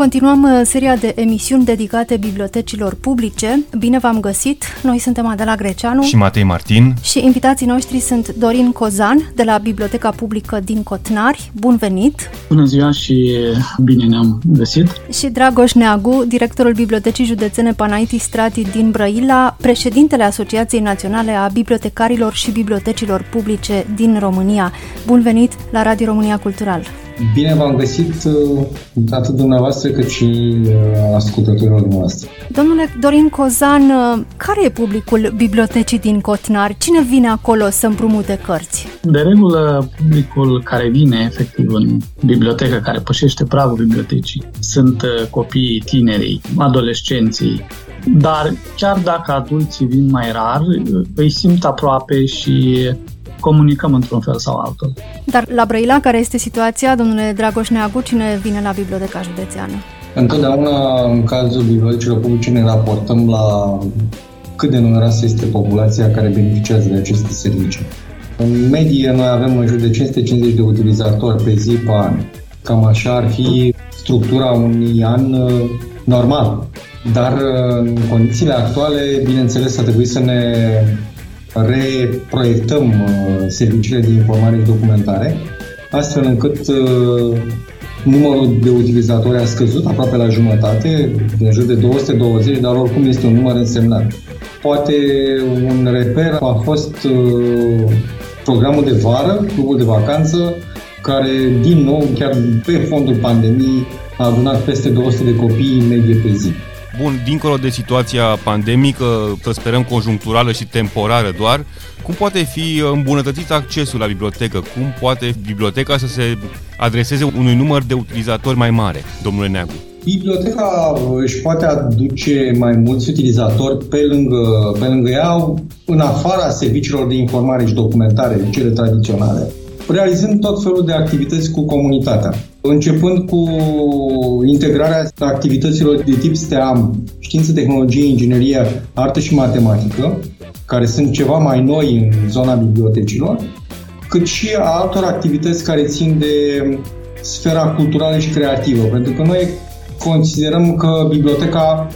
Continuăm uh, seria de emisiuni dedicate bibliotecilor publice. Bine v-am găsit! Noi suntem Adela Greceanu și Matei Martin și invitații noștri sunt Dorin Cozan de la Biblioteca Publică din Cotnari. Bun venit! Bună ziua și bine ne-am găsit! Și Dragoș Neagu, directorul Bibliotecii Județene Panaiti Strati din Brăila, președintele Asociației Naționale a Bibliotecarilor și Bibliotecilor Publice din România. Bun venit la Radio România Cultural! Bine v-am găsit uh, atât dumneavoastră cât și uh, ascultătorilor noastre. Domnule Dorin Cozan, uh, care e publicul bibliotecii din Cotnar? Cine vine acolo să împrumute cărți? De regulă, publicul care vine efectiv în bibliotecă, care pășește pragul bibliotecii, sunt copiii, tinerii, adolescenții, dar chiar dacă adulții vin mai rar, îi simt aproape și comunicăm într-un fel sau altul. Dar la Brăila, care este situația, domnule Dragoș Neagu, cine vine la Biblioteca Județeană? Întotdeauna, în cazul bibliotecilor publice, ne raportăm la cât de numeroasă este populația care beneficiază de aceste servicii. În medie, noi avem în jur de 550 de utilizatori pe zi pe an. Cam așa ar fi structura unui an uh, normal. Dar uh, în condițiile actuale, bineînțeles, a trebuit să ne reproiectăm uh, serviciile de informare și documentare, astfel încât uh, numărul de utilizatori a scăzut aproape la jumătate, în jur de 220, dar oricum este un număr însemnat. Poate un reper a fost uh, programul de vară, clubul de vacanță, care, din nou, chiar pe fondul pandemiei, a adunat peste 200 de copii în medie pe zi. Bun, dincolo de situația pandemică, să sperăm conjuncturală și temporară doar, cum poate fi îmbunătățit accesul la bibliotecă? Cum poate biblioteca să se adreseze unui număr de utilizatori mai mare, domnule Neagu? Biblioteca își poate aduce mai mulți utilizatori pe lângă, pe lângă ea, în afara serviciilor de informare și documentare, cele tradiționale, realizând tot felul de activități cu comunitatea. Începând cu integrarea activităților de tip STEAM, știință, tehnologie, inginerie, artă și matematică, care sunt ceva mai noi în zona bibliotecilor, cât și a altor activități care țin de sfera culturală și creativă, pentru că noi considerăm că biblioteca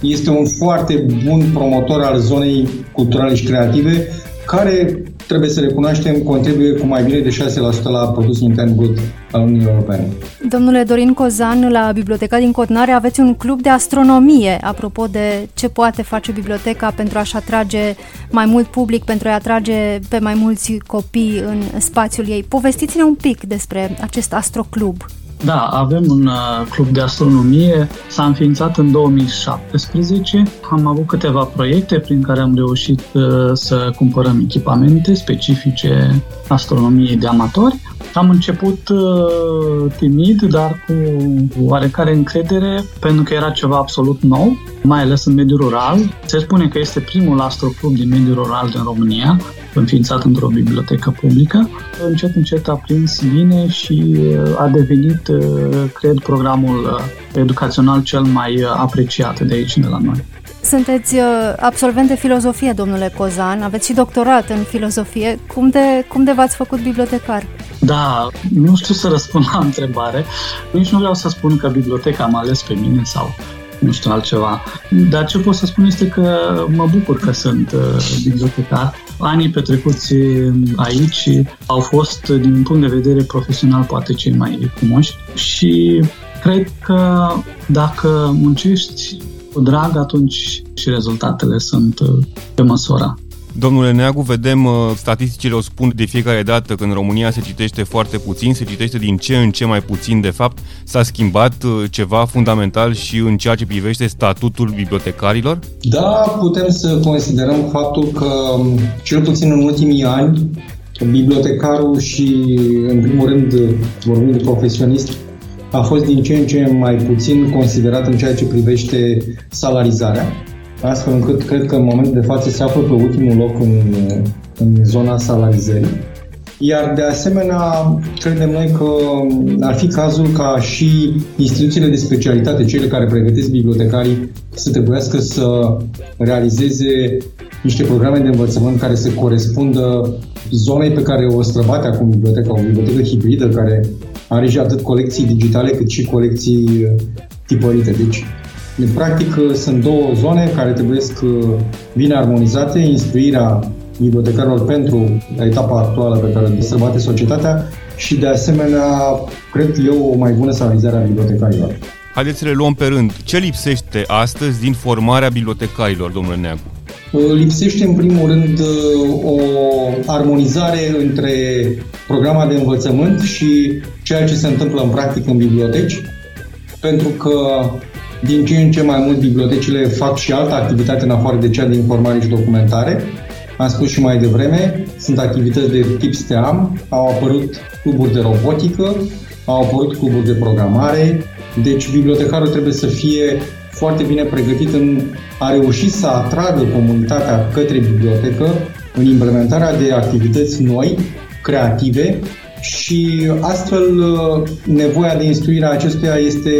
este un foarte bun promotor al zonei culturale și creative, care trebuie să recunoaștem, contribuie cu mai bine de 6% la produsul intern brut al Uniunii Europene. Domnule Dorin Cozan, la Biblioteca din Cotnare aveți un club de astronomie, apropo de ce poate face biblioteca pentru a-și atrage mai mult public, pentru a atrage pe mai mulți copii în spațiul ei. Povestiți-ne un pic despre acest astroclub. Da, avem un uh, club de astronomie, s-a înființat în 2017. Am avut câteva proiecte prin care am reușit uh, să cumpărăm echipamente specifice astronomiei de amatori. Am început uh, timid, dar cu oarecare încredere, pentru că era ceva absolut nou, mai ales în mediul rural. Se spune că este primul astroclub din mediul rural din România înființat într-o bibliotecă publică. Încet, încet a prins bine și uh, a devenit, uh, cred, programul uh, educațional cel mai apreciat de aici, de la noi. Sunteți absolvent de filozofie, domnule Cozan, aveți și doctorat în filozofie. Cum de, cum de v-ați făcut bibliotecar? Da, nu știu să răspund la întrebare. Nici nu vreau să spun că biblioteca am ales pe mine sau nu știu altceva. Dar ce pot să spun este că mă bucur că sunt uh, bibliotecar. Anii petrecuți aici au fost, din punct de vedere profesional, poate cei mai frumoși și cred că dacă muncești cu drag, atunci și rezultatele sunt uh, pe măsura. Domnule Neagu, vedem, uh, statisticile o spun de fiecare dată că în România se citește foarte puțin, se citește din ce în ce mai puțin, de fapt, s-a schimbat uh, ceva fundamental și în ceea ce privește statutul bibliotecarilor? Da, putem să considerăm faptul că, um, cel puțin în ultimii ani, bibliotecarul și, în primul rând, vorbim de profesionist, a fost din ce în ce mai puțin considerat în ceea ce privește salarizarea astfel încât cred că în momentul de față se află pe ultimul loc în, în zona salarizării. iar de asemenea credem noi că ar fi cazul ca și instituțiile de specialitate, cele care pregătesc bibliotecarii, să trebuiască să realizeze niște programe de învățământ care să corespundă zonei pe care o străbate acum biblioteca, o bibliotecă hibridă care are și atât colecții digitale cât și colecții tipărite. Deci, practic, sunt două zone care trebuie bine armonizate, instruirea bibliotecarilor pentru etapa actuală pe care o străbate societatea și, de asemenea, cred eu, o mai bună salarizare a bibliotecarilor. Haideți să le luăm pe rând. Ce lipsește astăzi din formarea bibliotecarilor, domnule Neagu? Lipsește, în primul rând, o armonizare între programa de învățământ și ceea ce se întâmplă în practică în biblioteci, pentru că din ce în ce mai mult bibliotecile fac și altă activitate în afară de cea de informare și documentare. Am spus și mai devreme, sunt activități de tip STEAM, au apărut cluburi de robotică, au apărut cluburi de programare, deci bibliotecarul trebuie să fie foarte bine pregătit în a reuși să atragă comunitatea către bibliotecă în implementarea de activități noi, creative și astfel nevoia de instruire a acestuia este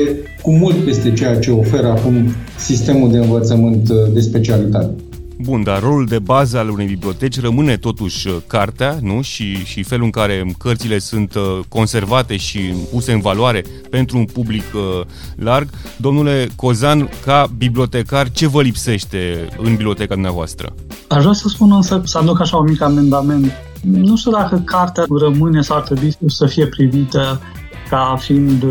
cu mult peste ceea ce oferă acum sistemul de învățământ de specialitate. Bun, dar rolul de bază al unei biblioteci rămâne totuși uh, cartea, nu? Și, și felul în care cărțile sunt uh, conservate și puse în valoare pentru un public uh, larg. Domnule Cozan, ca bibliotecar, ce vă lipsește în biblioteca dumneavoastră? Aș vrea să spun însă, să aduc așa un mic amendament. Nu știu dacă cartea rămâne sau ar trebui să fie privită ca fiind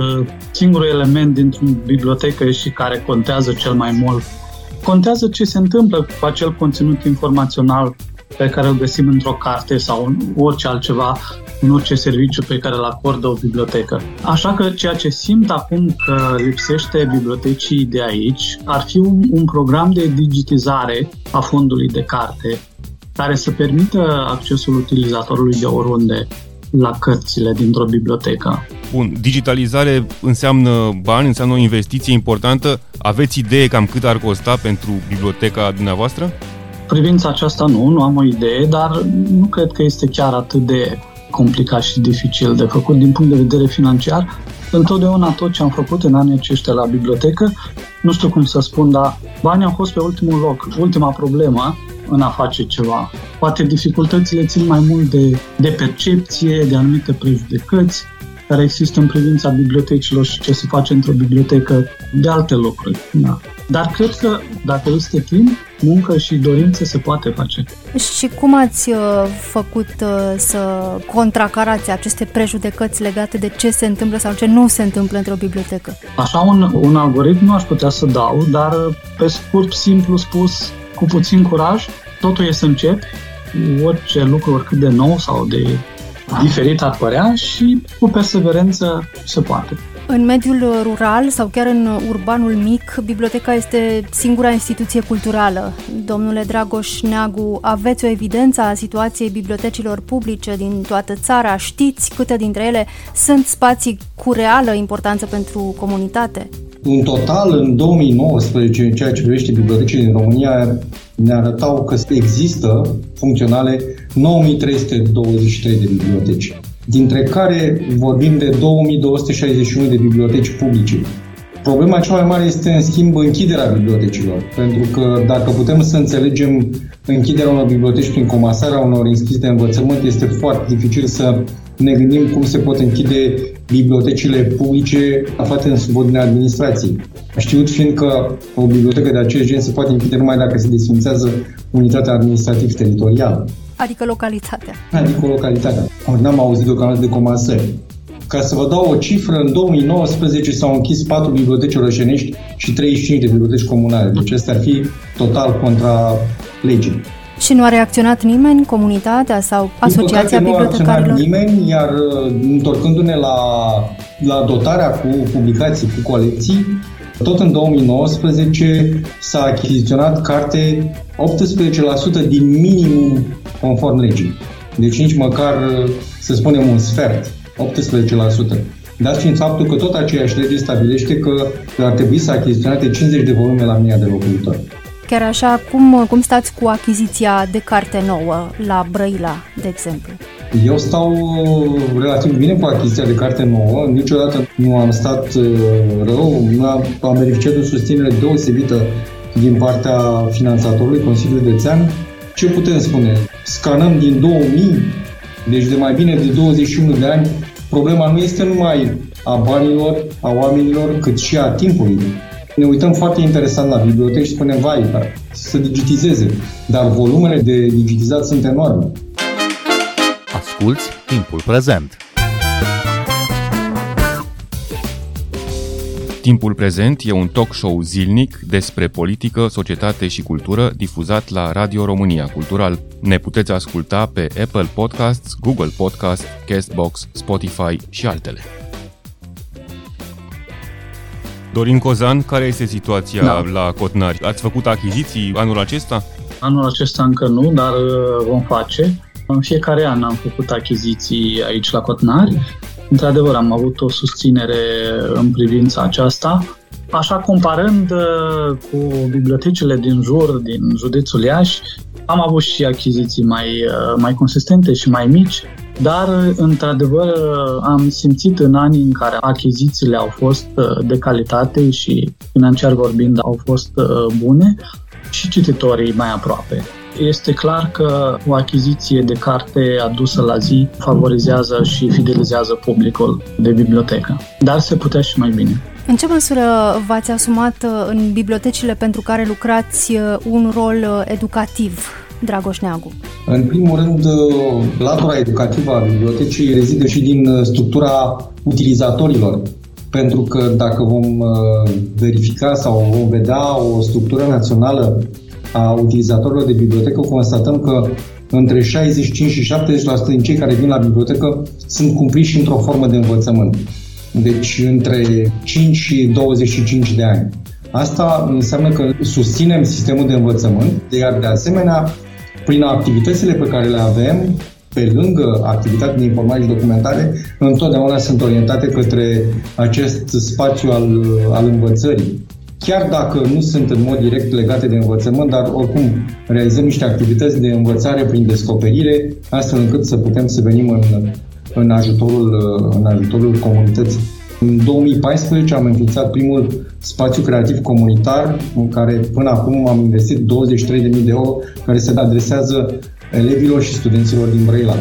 singurul element dintr-o bibliotecă și care contează cel mai mult Contează ce se întâmplă cu acel conținut informațional pe care îl găsim într-o carte sau în orice altceva, în orice serviciu pe care îl acordă o bibliotecă. Așa că ceea ce simt acum că lipsește bibliotecii de aici ar fi un, un program de digitizare a fondului de carte care să permită accesul utilizatorului de oriunde la cărțile dintr-o bibliotecă. Bun, digitalizare înseamnă bani, înseamnă o investiție importantă. Aveți idee cam cât ar costa pentru biblioteca dumneavoastră? Privința aceasta nu, nu am o idee, dar nu cred că este chiar atât de complicat și dificil de făcut din punct de vedere financiar. Întotdeauna tot ce am făcut în anii aceștia la bibliotecă, nu știu cum să spun, dar banii au fost pe ultimul loc. Ultima problemă în a face ceva. Poate dificultățile țin mai mult de, de percepție, de anumite prejudecăți care există în privința bibliotecilor și ce se face într-o bibliotecă de alte locuri. Da. Dar cred că dacă este timp, muncă și dorință se poate face. Și cum ați uh, făcut uh, să contracarați aceste prejudecăți legate de ce se întâmplă sau ce nu se întâmplă într-o bibliotecă? Așa un, un algoritm nu aș putea să dau, dar pe scurt, simplu spus, cu puțin curaj, totul e să începi, orice lucru, oricât de nou sau de diferit ar părea și cu perseverență se poate. În mediul rural sau chiar în urbanul mic, biblioteca este singura instituție culturală. Domnule Dragoș Neagu, aveți o evidență a situației bibliotecilor publice din toată țara? Știți câte dintre ele sunt spații cu reală importanță pentru comunitate? În total, în 2019, în ceea ce privește bibliotecile din România, ne arătau că există funcționale 9323 de biblioteci, dintre care vorbim de 2261 de biblioteci publice. Problema cea mai mare este, în schimb, închiderea bibliotecilor, pentru că dacă putem să înțelegem închiderea unor biblioteci prin comasarea unor inscriți de învățământ, este foarte dificil să ne gândim cum se pot închide bibliotecile publice aflate în subordinea administrației. Știut fiind că o bibliotecă de acest gen se poate închide numai dacă se desfințează unitatea administrativ-teritorială. Adică localitatea. Adică localitatea. N-am auzit deocamdată de comasări. Ca să vă dau o cifră, în 2019 s-au închis 4 biblioteci rășenești și 35 de biblioteci comunale. Deci astea ar fi total contra legii. Și nu a reacționat nimeni, comunitatea sau asociația bibliotecarilor? Nu a reacționat nimeni, iar uh, întorcându-ne la, la dotarea cu publicații, cu colecții, tot în 2019 s-a achiziționat carte 18% din minimum conform legii. Deci nici măcar, uh, să spunem, un sfert, 18%. Dat fiind faptul că tot aceeași lege stabilește că ar trebui să achiziționate 50 de volume la 1000 de locuitori. Chiar așa, cum, cum stați cu achiziția de carte nouă la Brăila, de exemplu? Eu stau relativ bine cu achiziția de carte nouă, niciodată nu am stat uh, rău, am beneficiat de o susținere deosebită din partea finanțatorului Consiliului Județean. Ce putem spune? Scanăm din 2000, deci de mai bine de 21 de ani, problema nu este numai a banilor, a oamenilor, cât și a timpului. Ne uităm foarte interesant la biblioteci și spunem, vai, dar să digitizeze. Dar volumele de digitizat sunt enorme. Asculți timpul prezent! Timpul prezent e un talk show zilnic despre politică, societate și cultură difuzat la Radio România Cultural. Ne puteți asculta pe Apple Podcasts, Google Podcasts, Castbox, Spotify și altele. Dorin Cozan, care este situația da. la Cotnari? Ați făcut achiziții anul acesta? Anul acesta încă nu, dar uh, vom face. În fiecare an am făcut achiziții aici la Cotnari. Într-adevăr, am avut o susținere în privința aceasta. Așa, comparând uh, cu bibliotecile din jur, din județul Iași, am avut și achiziții mai, uh, mai consistente și mai mici, dar, într-adevăr, am simțit în anii în care achizițiile au fost uh, de calitate și, financiar vorbind, au fost bune și cititorii mai aproape. Este clar că o achiziție de carte adusă la zi favorizează și fidelizează publicul de bibliotecă, dar se putea și mai bine. În ce măsură v-ați asumat uh, în bibliotecile pentru care lucrați uh, un rol uh, educativ, Dragoș Neagu? În primul rând, latura educativă a bibliotecii rezidă și din structura utilizatorilor pentru că dacă vom verifica sau vom vedea o structură națională a utilizatorilor de bibliotecă, constatăm că între 65 și 70% din cei care vin la bibliotecă sunt cumpliți într-o formă de învățământ. Deci între 5 și 25 de ani. Asta înseamnă că susținem sistemul de învățământ, iar de asemenea, prin activitățile pe care le avem, pe lângă activitatea de informare și documentare, întotdeauna sunt orientate către acest spațiu al, al învățării chiar dacă nu sunt în mod direct legate de învățământ, dar oricum realizăm niște activități de învățare prin descoperire, astfel încât să putem să venim în, în, ajutorul, în ajutorul comunității. În 2014 am înființat primul spațiu creativ comunitar în care până acum am investit 23.000 de euro care se adresează elevilor și studenților din Brăila.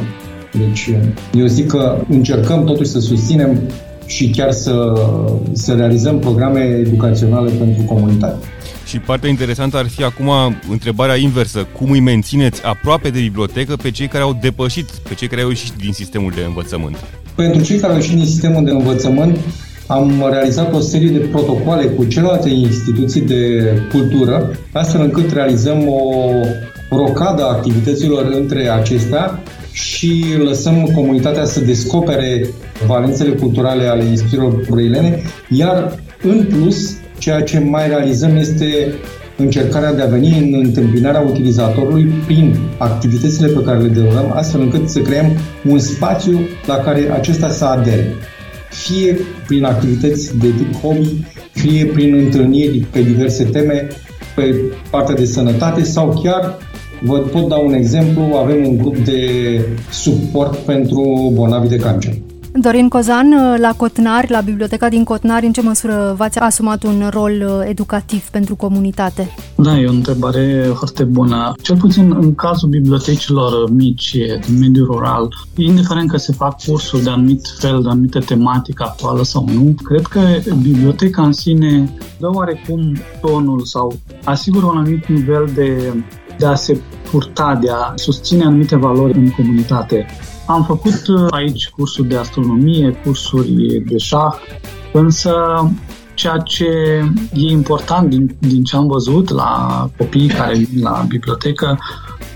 Deci eu zic că încercăm totuși să susținem și chiar să, să realizăm programe educaționale pentru comunitate. Și partea interesantă ar fi acum întrebarea inversă. Cum îi mențineți aproape de bibliotecă pe cei care au depășit, pe cei care au ieșit din sistemul de învățământ? Pentru cei care au ieșit din sistemul de învățământ, am realizat o serie de protocoale cu celelalte instituții de cultură, astfel încât realizăm o rocadă a activităților între acestea și lăsăm comunitatea să descopere valențele culturale ale instituțiilor brăilene, iar în plus, ceea ce mai realizăm este încercarea de a veni în întâmpinarea utilizatorului prin activitățile pe care le derulăm, astfel încât să creăm un spațiu la care acesta să adere. Fie prin activități de tip hobby, fie prin întâlniri pe diverse teme, pe partea de sănătate sau chiar Vă pot da un exemplu, avem un grup de suport pentru bolnavi de cancer. Dorin Cozan, la Cotnari, la biblioteca din Cotnari, în ce măsură v-ați asumat un rol uh, educativ pentru comunitate? Da, e o întrebare foarte bună. Cel puțin în cazul bibliotecilor mici din mediul rural, indiferent că se fac cursuri de anumit fel, de anumită tematică actuală sau nu, cred că biblioteca în sine dă oarecum tonul sau asigură un anumit nivel de de a se purta, de a susține anumite valori în comunitate. Am făcut uh, aici cursuri de astronomie, cursuri de șah, însă ceea ce e important din, din ce am văzut la copiii care vin la bibliotecă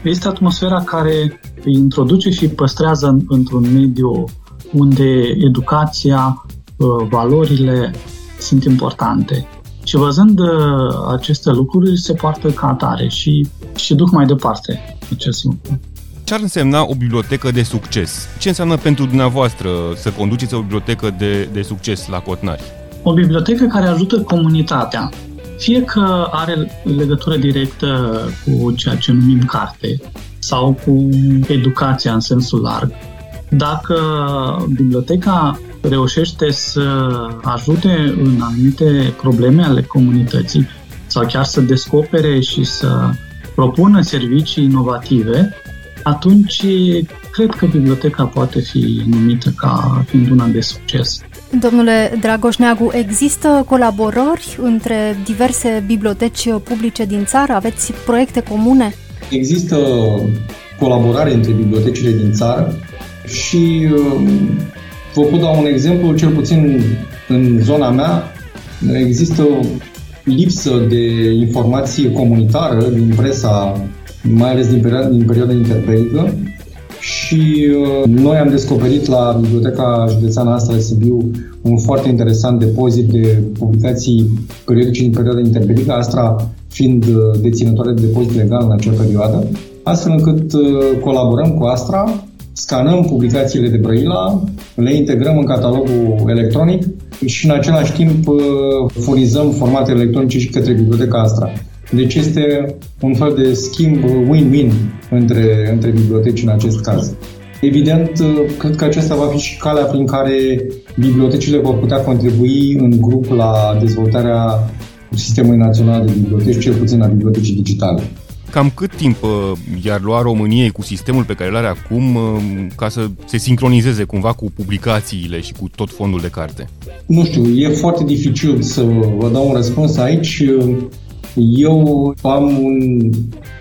este atmosfera care îi introduce și îi păstrează într-un mediu unde educația, uh, valorile sunt importante. Și văzând uh, aceste lucruri, se poartă ca atare și, și duc mai departe acest lucru. Ce ar însemna o bibliotecă de succes? Ce înseamnă pentru dumneavoastră să conduceți o bibliotecă de, de succes la Cotnari? O bibliotecă care ajută comunitatea. Fie că are legătură directă cu ceea ce numim carte sau cu educația în sensul larg, Dacă biblioteca reușește să ajute în anumite probleme ale comunității sau chiar să descopere și să propună servicii inovative, atunci cred că biblioteca poate fi numită ca fiind una de succes. Domnule Dragoș Neagu, există colaborări între diverse biblioteci publice din țară? Aveți proiecte comune? Există colaborare între bibliotecile din țară și um, vă pot da un exemplu, cel puțin în zona mea există o lipsă de informație comunitară din presa, mai ales din perioada, din perioada interbelică și uh, noi am descoperit la Biblioteca Județeană Astra Sibiu un foarte interesant depozit de publicații periodice din perioada interbelică, Astra fiind uh, deținătoare de depozit legal în acea perioadă, astfel încât uh, colaborăm cu Astra, scanăm publicațiile de Brăila, le integrăm în catalogul electronic și în același timp furnizăm formate electronice și către Biblioteca Astra. Deci este un fel de schimb win-win între, între biblioteci în acest caz. Evident, cred că acesta va fi și calea prin care bibliotecile vor putea contribui în grup la dezvoltarea Sistemului Național de Biblioteci, cel puțin a bibliotecii digitale. Cam cât timp uh, i-ar lua României cu sistemul pe care îl are acum uh, ca să se sincronizeze cumva cu publicațiile și cu tot fondul de carte? Nu știu, e foarte dificil să vă dau un răspuns aici. Eu am un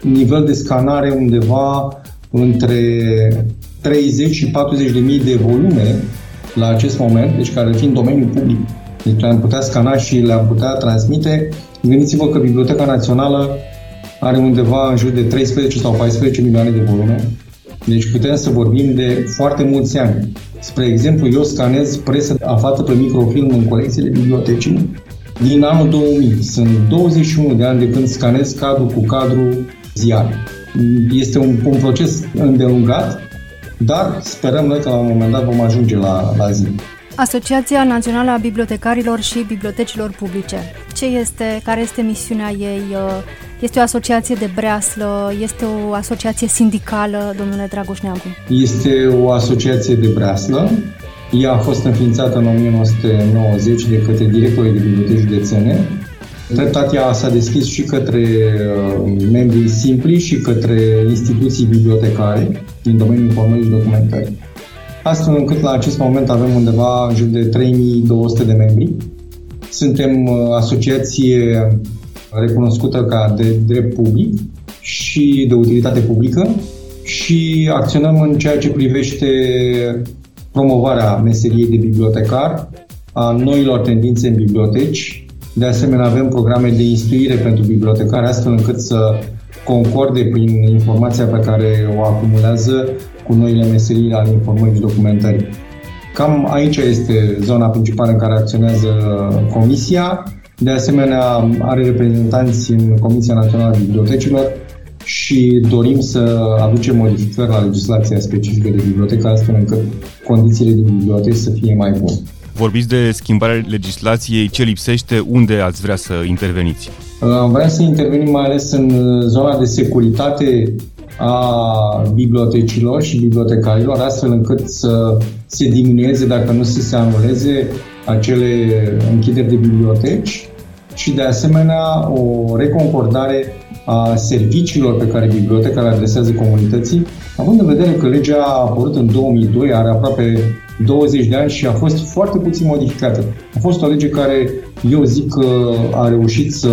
nivel de scanare undeva între 30 și 40 de mii de volume la acest moment, deci care fiind domeniul public. Deci le-am putea scana și le-am putea transmite. Gândiți-vă că Biblioteca Națională are undeva în jur de 13 sau 14 milioane de volume. Deci putem să vorbim de foarte mulți ani. Spre exemplu, eu scanez presă aflată pe microfilm în colecțiile bibliotecii din anul 2000. Sunt 21 de ani de când scanez cadru cu cadru ziar. Este un, un proces îndelungat, dar sperăm noi că la un moment dat vom ajunge la, la zi. Asociația Națională a Bibliotecarilor și Bibliotecilor Publice. Ce este, care este misiunea ei? Este o asociație de breaslă? Este o asociație sindicală, domnule Dragoșneagu? Este o asociație de breaslă ea a fost înființată în 1990 de către directorii de biblioteci județene. Treptat ea s-a deschis și către uh, membrii simpli și către instituții bibliotecare din domeniul informării și documentării. Astfel încât la acest moment avem undeva în jur de 3200 de membri. Suntem uh, asociație recunoscută ca de drept public și de utilitate publică și acționăm în ceea ce privește promovarea meseriei de bibliotecar, a noilor tendințe în biblioteci. De asemenea, avem programe de instruire pentru bibliotecari, astfel încât să concorde prin informația pe care o acumulează cu noile meserii ale informării și documentării. Cam aici este zona principală în care acționează Comisia. De asemenea, are reprezentanți în Comisia Națională a Bibliotecilor și dorim să aducem modificări la legislația specifică de bibliotecă astfel încât condițiile din biblioteci să fie mai bune. Vorbiți de schimbarea legislației, ce lipsește, unde ați vrea să interveniți? Am vrea să intervenim mai ales în zona de securitate a bibliotecilor și bibliotecarilor, astfel încât să se diminueze, dacă nu să se anuleze, acele închideri de biblioteci și, de asemenea, o reconcordare a serviciilor pe care biblioteca le adresează comunității, având în vedere că legea a apărut în 2002, are aproape 20 de ani și a fost foarte puțin modificată. A fost o lege care eu zic că a reușit să,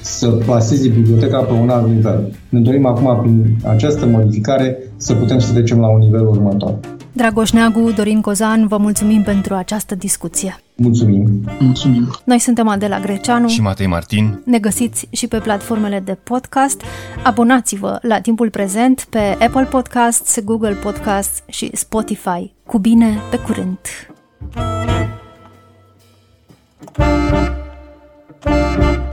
să plaseze biblioteca pe un alt nivel. Ne dorim acum, prin această modificare, să putem să trecem la un nivel următor. Dragoș Neagu, Dorin Cozan, vă mulțumim pentru această discuție. Mulțumim! Mulțumim! Noi suntem Adela Greceanu și Matei Martin. Ne găsiți și pe platformele de podcast. Abonați-vă la timpul prezent pe Apple Podcasts, Google Podcasts și Spotify. Cu bine, pe curând! thank you